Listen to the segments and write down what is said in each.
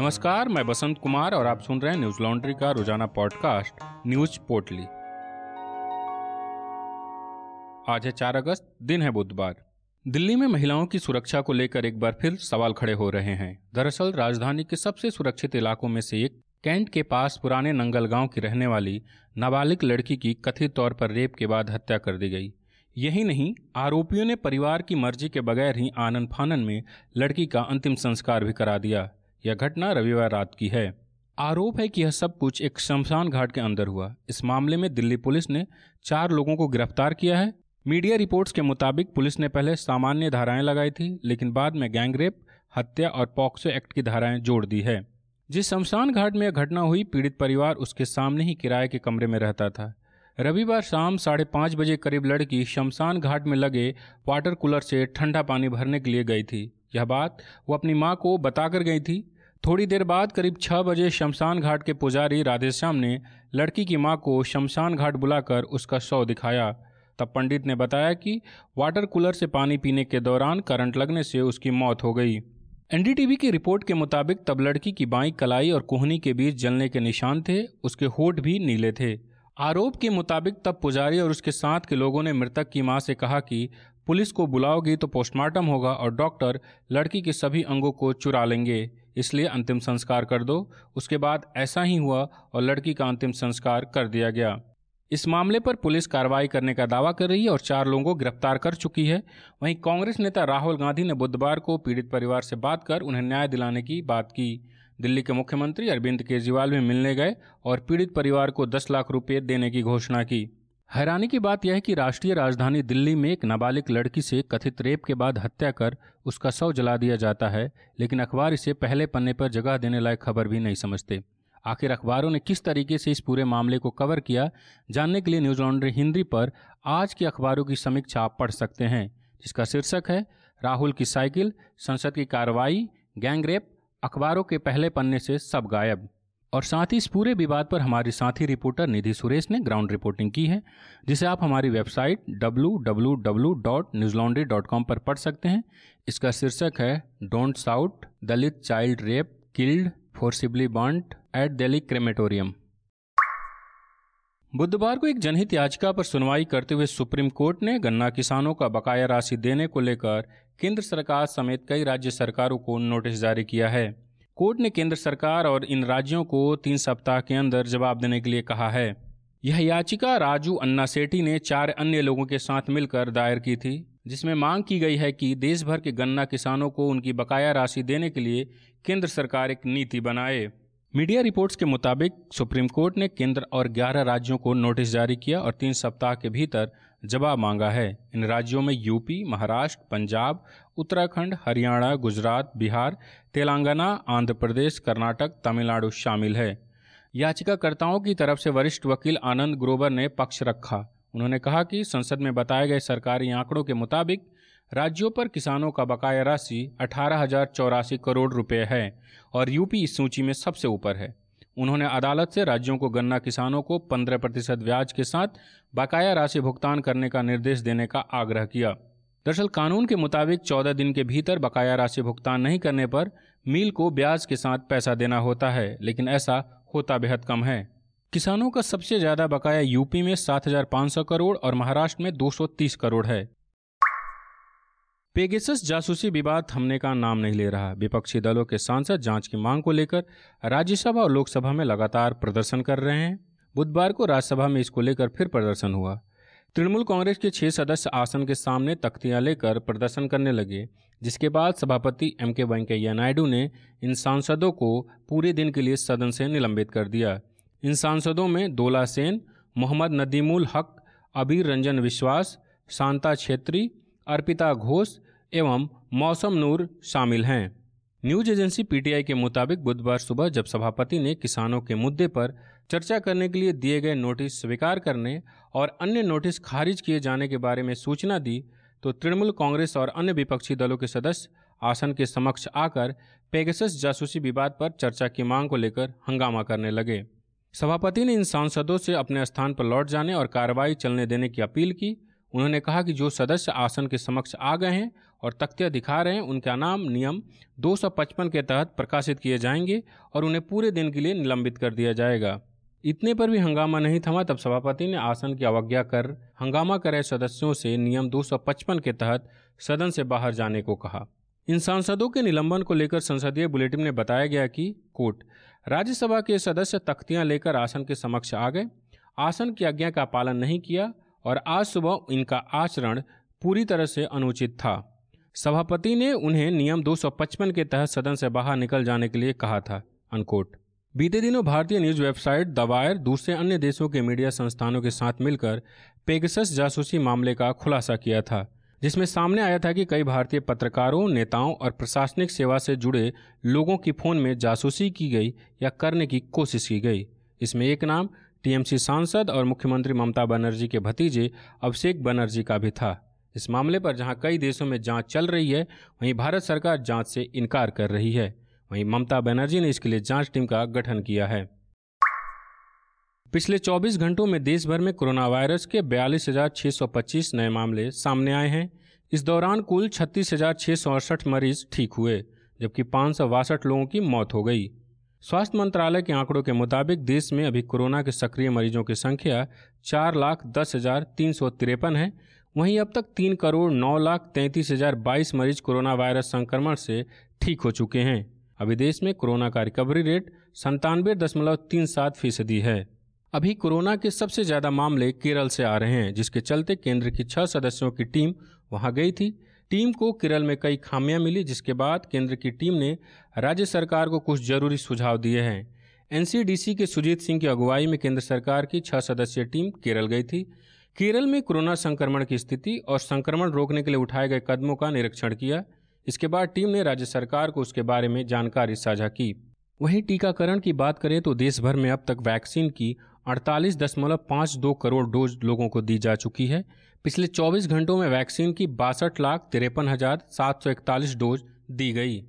नमस्कार, मैं बसंत कुमार और आप सुन रहे हैं न्यूज़ लॉन्ड्री का रोज़ाना पॉडकास्ट, न्यूज़ पोर्टली। आज है चार अगस्त, दिन है बुधवार। दिल्ली में महिलाओं की सुरक्षा को लेकर एक बार फिर सवाल खड़े हो रहे हैं। दरअसल, राजधानी के सबसे सुरक्षित इलाकों में से एक, कैंट के पास पुराने नंगल गाँव की रहने वाली नाबालिग लड़की की कथित तौर पर रेप के बाद हत्या कर दी गई। यही नहीं, आरोपियों ने परिवार की मर्ज़ी के बगैर ही आनंद फानन में लड़की का अंतिम संस्कार भी करा दिया। यह घटना रविवार रात की है। आरोप है कि यह सब कुछ एक शमशान घाट के अंदर हुआ। इस मामले में दिल्ली पुलिस ने चार लोगों को गिरफ़्तार किया है। मीडिया रिपोर्ट्स के मुताबिक पुलिस ने पहले सामान्य धाराएँ लगाई थी, लेकिन बाद में गैंगरेप, हत्या और पॉक्सो एक्ट की धाराएँ जोड़ दी है। जिस शमशान घाट में यह घटना हुई, पीड़ित परिवार उसके सामने ही किराए के कमरे में रहता था। रविवार शाम साढ़े पाँच बजे करीब लड़की शमशान घाट में लगे वाटर कूलर से ठंडा पानी भरने के लिए गई थी। यह बात वो अपनी माँ को बताकर गई थी। थोड़ी देर बाद करीब छः बजे शमशान घाट के पुजारी राधेश्याम ने लड़की की माँ को शमशान घाट बुलाकर उसका शव दिखाया। तब पंडित ने बताया कि वाटर कूलर से पानी पीने के दौरान करंट लगने से उसकी मौत हो गई। एनडीटीवी की रिपोर्ट के मुताबिक तब लड़की की बाई कलाई और कोहनी के बीच जलने के निशान थे, उसके होठ भी नीले थे। आरोप के मुताबिक तब पुजारी और उसके साथ के लोगों ने मृतक की माँ से कहा कि, पुलिस को बुलाओगी तो पोस्टमार्टम होगा और डॉक्टर लड़की के सभी अंगों को चुरा लेंगे। इसलिए अंतिम संस्कार कर दो। उसके बाद ऐसा ही हुआ और लड़की का अंतिम संस्कार कर दिया गया। इस मामले पर पुलिस कार्रवाई करने का दावा कर रही है और चार लोगों को गिरफ़्तार कर चुकी है। वहीं कांग्रेस नेता राहुल गांधी ने बुधवार को पीड़ित परिवार से बात कर उन्हें न्याय दिलाने की बात की। दिल्ली के मुख्यमंत्री अरविंद केजरीवाल भी मिलने गए और पीड़ित परिवार को 10 लाख रुपये देने की घोषणा की। हैरानी की बात यह है कि राष्ट्रीय राजधानी दिल्ली में एक नाबालिग लड़की से कथित रेप के बाद हत्या कर उसका शव जला दिया जाता है, लेकिन अखबार इसे पहले पन्ने पर जगह देने लायक खबर भी नहीं समझते। आखिर अखबारों ने किस तरीके से इस पूरे मामले को कवर किया, जानने के लिए न्यूज़ लॉन्ड्री हिंदी पर आज के अखबारों की समीक्षा आप पढ़ सकते हैं, जिसका शीर्षक है, राहुल की साइकिल, संसद की कार्रवाई, गैंगरेप अखबारों के पहले पन्ने से सब गायब। और साथ ही इस पूरे विवाद पर हमारी साथी रिपोर्टर निधि सुरेश ने ग्राउंड रिपोर्टिंग की है, जिसे आप हमारी वेबसाइट www.newslaundry.com पर पढ़ सकते हैं। इसका शीर्षक है don't shout Dalit child rape killed forcibly burnt at Delhi crematorium बुधवार को एक जनहित याचिका पर सुनवाई करते हुए सुप्रीम कोर्ट ने गन्ना किसानों का बकाया राशि देने को लेकर केंद्र सरकार समेत कई राज्य सरकारों को नोटिस जारी किया है। कोर्ट ने केंद्र सरकार और इन राज्यों को तीन सप्ताह के अंदर जवाब देने के लिए कहा है। यह याचिका राजू अन्ना सेठी ने चार अन्य लोगों के साथ मिलकर दायर की थी, जिसमें मांग की गई है कि देश भर के गन्ना किसानों को उनकी बकाया राशि देने के लिए केंद्र सरकार एक नीति बनाए। मीडिया रिपोर्ट्स के मुताबिक सुप्रीम कोर्ट ने केंद्र और 11 राज्यों को नोटिस जारी किया और तीन सप्ताह के भीतर जवाब मांगा है। इन राज्यों में यूपी, महाराष्ट्र, पंजाब, उत्तराखंड, हरियाणा, गुजरात, बिहार, तेलंगाना, आंध्र प्रदेश, कर्नाटक, तमिलनाडु शामिल है। याचिकाकर्ताओं की तरफ़ से वरिष्ठ वकील आनंद ग्रोवर ने पक्ष रखा। उन्होंने कहा कि संसद में बताए गए सरकारी आंकड़ों के मुताबिक राज्यों पर किसानों का बकाया राशि अठारह हज़ार चौरासी करोड़ रुपए है और यूपी इस सूची में सबसे ऊपर है। उन्होंने अदालत से राज्यों को गन्ना किसानों को 15 प्रतिशत ब्याज के साथ बकाया राशि भुगतान करने का निर्देश देने का आग्रह किया। दरअसल कानून के मुताबिक 14 दिन के भीतर बकाया राशि भुगतान नहीं करने पर मिल को ब्याज के साथ पैसा देना होता है लेकिन ऐसा होता बेहद कम है। किसानों का सबसे ज़्यादा बकाया यूपी में 7,500 करोड़ और महाराष्ट्र में 230 करोड़ है। पेगेसस जासूसी विवाद थमने का नाम नहीं ले रहा। विपक्षी दलों के सांसद जाँच की मांग को लेकर राज्यसभा और लोकसभा में लगातार प्रदर्शन कर रहे हैं। बुधवार को राज्यसभा में इसको लेकर फिर प्रदर्शन हुआ। तृणमूल कांग्रेस के छह सदस्य आसन के सामने तख्तियाँ लेकर प्रदर्शन करने लगे, जिसके बाद सभापति एम के वेंकैया नायडू ने इन सांसदों को पूरे दिन के लिए सदन से निलंबित कर दिया। इन सांसदों में दोला सेन, मोहम्मद नदीमुल हक, अबीर रंजन विश्वास, शांता छेत्री, अर्पिता घोष एवं मौसम नूर शामिल हैं। न्यूज़ एजेंसी पीटीआई के मुताबिक बुधवार सुबह जब सभापति ने किसानों के मुद्दे पर चर्चा करने के लिए दिए गए नोटिस स्वीकार करने और अन्य नोटिस खारिज किए जाने के बारे में सूचना दी तो तृणमूल कांग्रेस और अन्य विपक्षी दलों के सदस्य आसन के समक्ष आकर पेगसस जासूसी विवाद पर चर्चा की मांग को लेकर हंगामा करने लगे। सभापति ने इन सांसदों से अपने स्थान पर लौट जाने और कार्रवाई चलने देने की अपील की उन्होंने कहा कि जो सदस्य आसन के समक्ष आ गए हैं और तख्तियाँ दिखा रहे हैं, उनका नाम नियम 255 के तहत प्रकाशित किए जाएँगे और उन्हें पूरे दिन के लिए निलंबित कर दिया जाएगा। इतने पर भी हंगामा नहीं थमा, तब सभापति ने आसन की अवज्ञा कर हंगामा करे सदस्यों से नियम 255 के तहत सदन से बाहर जाने को कहा। इन सांसदों के निलंबन को लेकर संसदीय बुलेटिन में बताया गया कि कोर्ट राज्यसभा के सदस्य तख्तियाँ लेकर आसन के समक्ष आ गए। आसन की आज्ञा का पालन नहीं किया और आज सुबह इनका आचरण पूरी तरह से अनुचित था। सभापति ने उन्हें नियम 255 के तहत सदन से बाहर निकल जाने के लिए कहा था अनकोट बीते दिनों भारतीय न्यूज़ वेबसाइट दवायर दूसरे अन्य देशों के मीडिया संस्थानों के साथ मिलकर पेगसस जासूसी मामले का खुलासा किया था, जिसमें सामने आया था कि कई भारतीय पत्रकारों, नेताओं और प्रशासनिक सेवा से जुड़े लोगों की फ़ोन में जासूसी की गई या करने की कोशिश की गई। इसमें एक नाम टीएमसी सांसद और मुख्यमंत्री ममता बनर्जी के भतीजे अभिषेक बनर्जी का भी था। इस मामले पर जहाँ कई देशों में जाँच चल रही है, वहीं भारत सरकार जाँच से इनकार कर रही है। वहीं ममता बनर्जी ने इसके लिए जाँच टीम का गठन किया है। पिछले 24 घंटों में देश भर में कोरोना वायरस के बयालीस नए मामले सामने आए हैं। इस दौरान कुल छत्तीस मरीज़ ठीक हुए, जबकि पाँच लोगों की मौत हो गई। स्वास्थ्य मंत्रालय के आंकड़ों के मुताबिक देश में अभी कोरोना के सक्रिय मरीजों की संख्या चार लाख दस हज़ार तीन सौ तिरपन है। वहीं अब तक तीन करोड़ नौ लाख तैंतीस हज़ार बाईस मरीज़ कोरोना वायरस संक्रमण से ठीक हो चुके हैं। अभी देश में कोरोना का रिकवरी रेट संतानवे दशमलव तीन सात फ़ीसदी है। अभी कोरोना के सबसे ज़्यादा मामले केरल से आ रहे हैं, जिसके चलते केंद्र की छह सदस्यों की टीम वहाँ गई थी। टीम को केरल में कई खामियाँ मिली, जिसके बाद केंद्र की टीम ने राज्य सरकार को कुछ ज़रूरी सुझाव दिए हैं। एनसीडीसी के सुजीत सिंह की अगुवाई में केंद्र सरकार की छह सदस्यीय टीम केरल गई थी। केरल में कोरोना संक्रमण की स्थिति और संक्रमण रोकने के लिए उठाए गए कदमों का निरीक्षण किया। इसके बाद टीम ने राज्य सरकार को उसके बारे में जानकारी साझा की। वहीं टीकाकरण की बात करें तो देश भर में अब तक वैक्सीन की अड़तालीस दशमलव पाँच दो करोड़ डोज लोगों को दी जा चुकी है। पिछले 24 घंटों में वैक्सीन की बासठ लाख तिरपन हज़ार सात सौ इकतालीस डोज दी गई।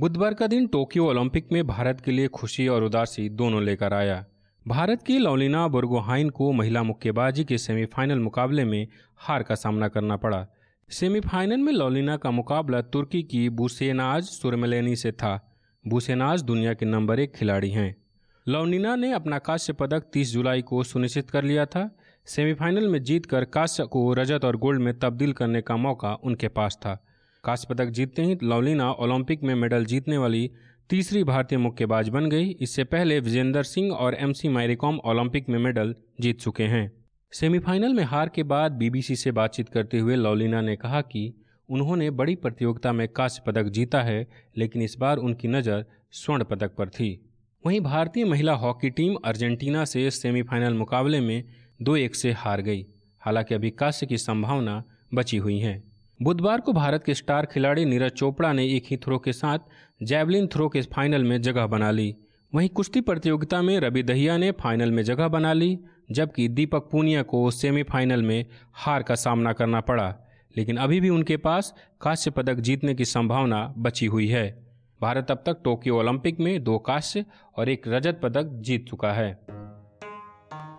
बुधवार का दिन टोक्यो ओलंपिक में भारत के लिए खुशी और उदासी दोनों लेकर आया। भारत की लौलिना बुर्गोहाइन को महिला मुक्केबाजी के सेमीफाइनल मुकाबले में हार का सामना करना पड़ा। सेमीफाइनल में लौलिना का मुकाबला तुर्की की बुसेनाज सुरमलेनी से था। बुसेनाज दुनिया के नंबर एक खिलाड़ी हैं। लौनिना ने अपना कांस्य पदक 30 जुलाई को सुनिश्चित कर लिया था। सेमीफाइनल में जीतकर कांस्य को रजत और गोल्ड में तब्दील करने का मौका उनके पास था। कांस्य पदक जीतते ही लौलिना ओलंपिक में मेडल जीतने वाली तीसरी भारतीय मुक्केबाज बन गई। इससे पहले विजेंदर सिंह और एमसी मैरीकॉम ओलंपिक में मेडल जीत चुके हैं। सेमीफाइनल में हार के बाद बीबीसी से बातचीत करते हुए लौलिना ने कहा कि उन्होंने बड़ी प्रतियोगिता में कांस्य पदक जीता है, लेकिन इस बार उनकी नज़र स्वर्ण पदक पर थी। वहीं भारतीय महिला हॉकी टीम अर्जेंटीना से सेमीफाइनल मुकाबले में दो एक से हार गई। हालाँकि अभी कांस्य की संभावना बची हुई है। बुधवार को भारत के स्टार खिलाड़ी नीरज चोपड़ा ने एक ही थ्रो के साथ जैवलिन थ्रो के फाइनल में जगह बना ली। वहीं कुश्ती प्रतियोगिता में रवि दहिया ने फाइनल में जगह बना ली, जबकि दीपक पूनिया को सेमीफाइनल में हार का सामना करना पड़ा। लेकिन अभी भी उनके पास कांस्य पदक जीतने की संभावना बची हुई है। भारत अब तक टोक्यो ओलंपिक में दो कांस्य और एक रजत पदक जीत चुका है।